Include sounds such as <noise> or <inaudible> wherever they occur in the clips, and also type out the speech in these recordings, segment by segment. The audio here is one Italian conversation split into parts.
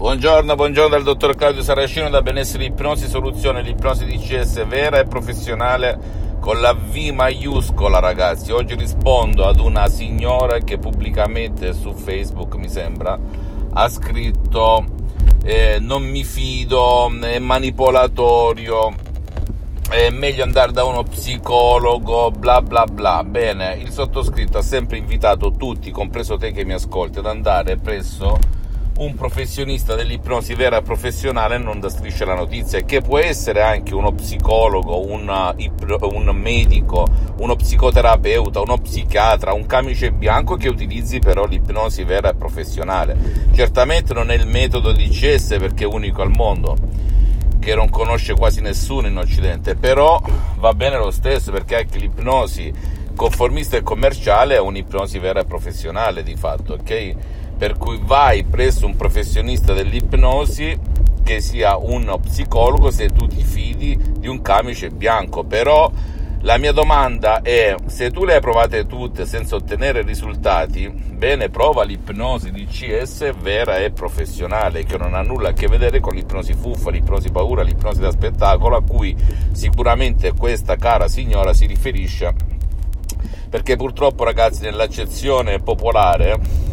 Buongiorno, buongiorno dal dottor Claudio Saracino da Benessere Ipnosi Soluzione, l'ipnosi DCS vera e professionale con la V maiuscola ragazzi. Oggi rispondo ad una signora che pubblicamente su Facebook mi sembra ha scritto eh, non mi fido, è manipolatorio, è meglio andare da uno psicologo, bla bla bla. Bene, il sottoscritto ha sempre invitato tutti, compreso te che mi ascolti, ad andare presso un professionista dell'ipnosi vera professionale non da striscia la notizia, che può essere anche uno psicologo, una, un medico, uno psicoterapeuta, uno psichiatra, un camice bianco che utilizzi però l'ipnosi vera e professionale. Certamente non è il metodo di CS perché è unico al mondo che non conosce quasi nessuno in Occidente, però va bene lo stesso perché anche l'ipnosi conformista e commerciale è un'ipnosi vera e professionale di fatto, ok? Per cui vai presso un professionista dell'ipnosi che sia uno psicologo se tu ti fidi di un camice bianco. Però la mia domanda è se tu le hai provate tutte senza ottenere risultati bene prova l'ipnosi di CS vera e professionale che non ha nulla a che vedere con l'ipnosi fuffa l'ipnosi paura l'ipnosi da spettacolo a cui sicuramente questa cara signora si riferisce. Perché purtroppo ragazzi nell'accezione popolare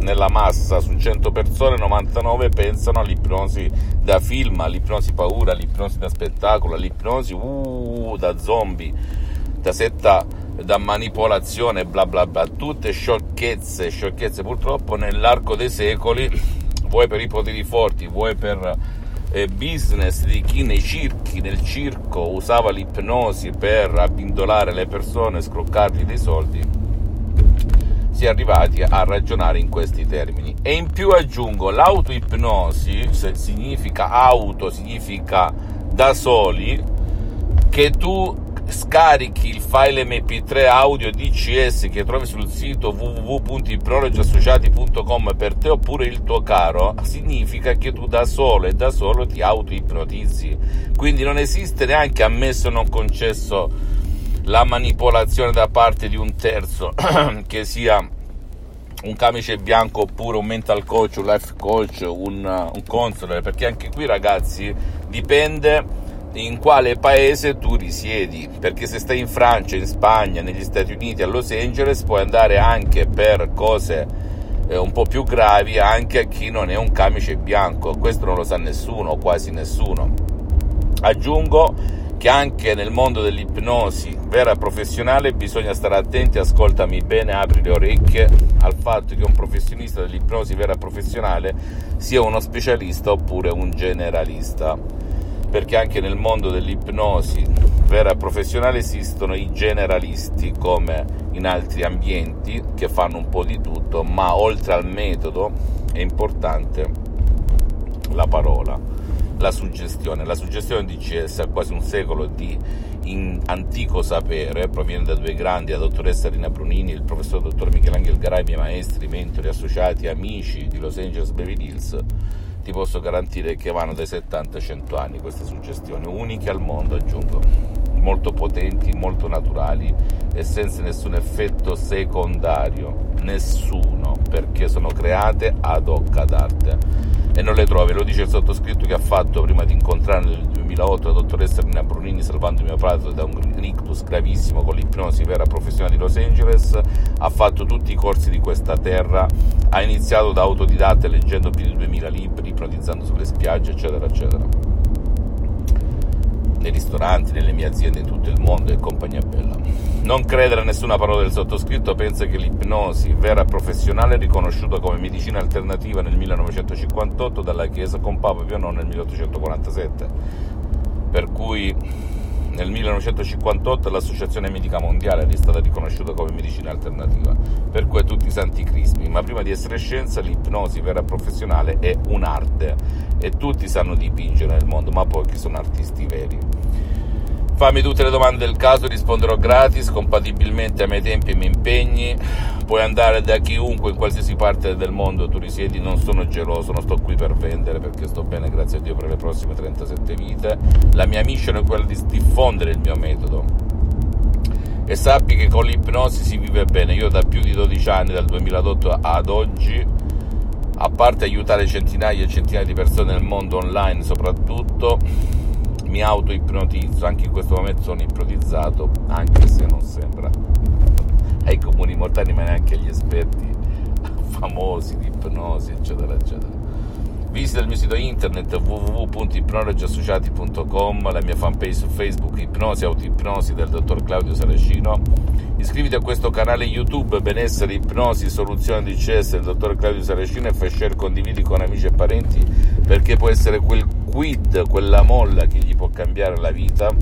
nella massa su 100 persone 99 pensano all'ipnosi da film, all'ipnosi paura, all'ipnosi da spettacolo, all'ipnosi uh, da zombie, da setta da manipolazione, bla bla bla, tutte sciocchezze, sciocchezze. Purtroppo nell'arco dei secoli, vuoi per i poteri forti, vuoi per eh, business di chi nei circhi, nel circo usava l'ipnosi per abbindolare le persone, scroccargli dei soldi, si è arrivati a ragionare in questi termini. E in più aggiungo, l'autoipnosi significa auto, significa da soli, che tu scarichi il file mp3 audio DCS che trovi sul sito www.ipnologiassociati.com per te oppure il tuo caro, significa che tu da solo e da solo ti autoipnotizzi. Quindi non esiste neanche ammesso non concesso la manipolazione da parte di un terzo, <clears throat> che sia un camice bianco oppure un mental coach, un life coach, un, un counselor, perché anche qui ragazzi dipende in quale paese tu risiedi, perché se stai in Francia, in Spagna, negli Stati Uniti, a Los Angeles, puoi andare anche per cose eh, un po' più gravi anche a chi non è un camice bianco, questo non lo sa nessuno, quasi nessuno. Aggiungo che anche nel mondo dell'ipnosi vera professionale bisogna stare attenti, ascoltami bene, apri le orecchie al fatto che un professionista dell'ipnosi vera professionale sia uno specialista oppure un generalista, perché anche nel mondo dell'ipnosi vera professionale esistono i generalisti come in altri ambienti che fanno un po' di tutto, ma oltre al metodo è importante la parola la suggestione. La suggestione di CS ha quasi un secolo di antico sapere, proviene da due grandi, la dottoressa Rina Brunini il professor dottor Michelangelo Garai, miei maestri, mentori, associati, amici di Los Angeles Beverly Hills. Ti posso garantire che vanno dai 70 ai 100 anni queste suggestioni, uniche al mondo aggiungo, molto potenti, molto naturali e senza nessun effetto secondario, nessuno, perché sono create ad hoc ad arte e non le trovi, lo dice il sottoscritto che ha fatto prima di incontrare nel 2008 la dottoressa Rina Brunini salvando mio padre da un ictus gravissimo con l'ipnosi vera professionale di Los Angeles, ha fatto tutti i corsi di questa terra, ha iniziato da autodidatta leggendo più di 2000 libri, ipnotizzando sulle spiagge eccetera eccetera ristoranti, nelle mie aziende in tutto il mondo e compagnia bella. Non credere a nessuna parola del sottoscritto, pensa che l'ipnosi vera e professionale, riconosciuta come medicina alternativa nel 1958 dalla Chiesa con Papa Pio IX nel 1847. Per cui Nel 1958 l'Associazione Medica Mondiale è stata riconosciuta come medicina alternativa, per cui è tutti i santi crismi, ma prima di essere scienza l'ipnosi vera professionale è un'arte e tutti sanno dipingere nel mondo, ma pochi sono artisti veri. Fammi tutte le domande del caso, risponderò gratis, compatibilmente ai miei tempi e ai miei impegni. Puoi andare da chiunque in qualsiasi parte del mondo tu risiedi, non sono geloso, non sto qui per vendere perché sto bene, grazie a Dio, per le prossime 37 vite. La mia mission è quella di diffondere il mio metodo. E sappi che con l'ipnosi si vive bene. Io da più di 12 anni, dal 2008 ad oggi, a parte aiutare centinaia e centinaia di persone nel mondo online soprattutto, mi auto-ipnotizzo, anche in questo momento sono ipnotizzato, anche se non sembra ai comuni mortali, ma neanche agli esperti famosi di ipnosi, eccetera, eccetera. Visita il mio sito internet www.ipnologiassociati.com, la mia fanpage su Facebook Ipnosi Autoipnosi del dottor Claudio Saracino. Iscriviti a questo canale YouTube Benessere Ipnosi Soluzione di CS del dottor Claudio Saracino e fai share, condividi con amici e parenti perché può essere quel quid, quella molla che gli può cambiare la vita.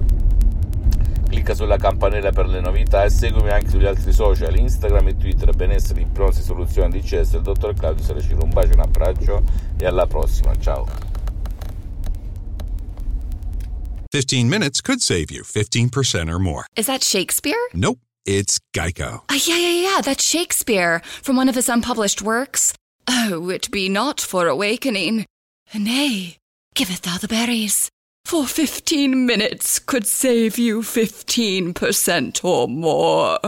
Clicca sulla campanella per le novità e seguimi anche sugli altri social, Instagram e Twitter, Benessere Ipnosi Soluzione di CS del dottor Claudio Saracino. Un bacio, un abbraccio e alla prossima. Ciao. 15 minutes could save you 15% or more. Is that Shakespeare? Nope, it's Geico. Uh, yeah, yeah, yeah, that's Shakespeare from one of his unpublished works. Oh, it be not for awakening. Nay, giveth thou the berries. For 15 minutes could save you 15% or more.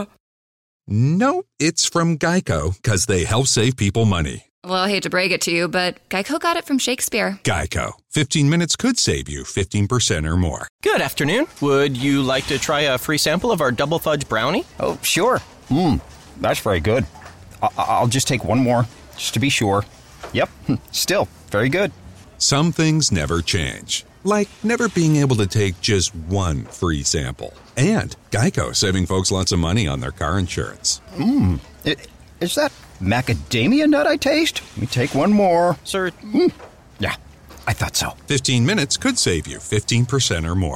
No, it's from Geico because they help save people money. Well, I hate to break it to you, but Geico got it from Shakespeare. Geico. 15 minutes could save you 15% or more. Good afternoon. Would you like to try a free sample of our double fudge brownie? Oh, sure. Mmm, that's very good. I- I'll just take one more, just to be sure. Yep, hmm, still very good. Some things never change, like never being able to take just one free sample. And Geico saving folks lots of money on their car insurance. Mmm, is that macadamia nut I taste? Let me take one more. Sir, hmm. Yeah, I thought so. 15 minutes could save you 15% or more.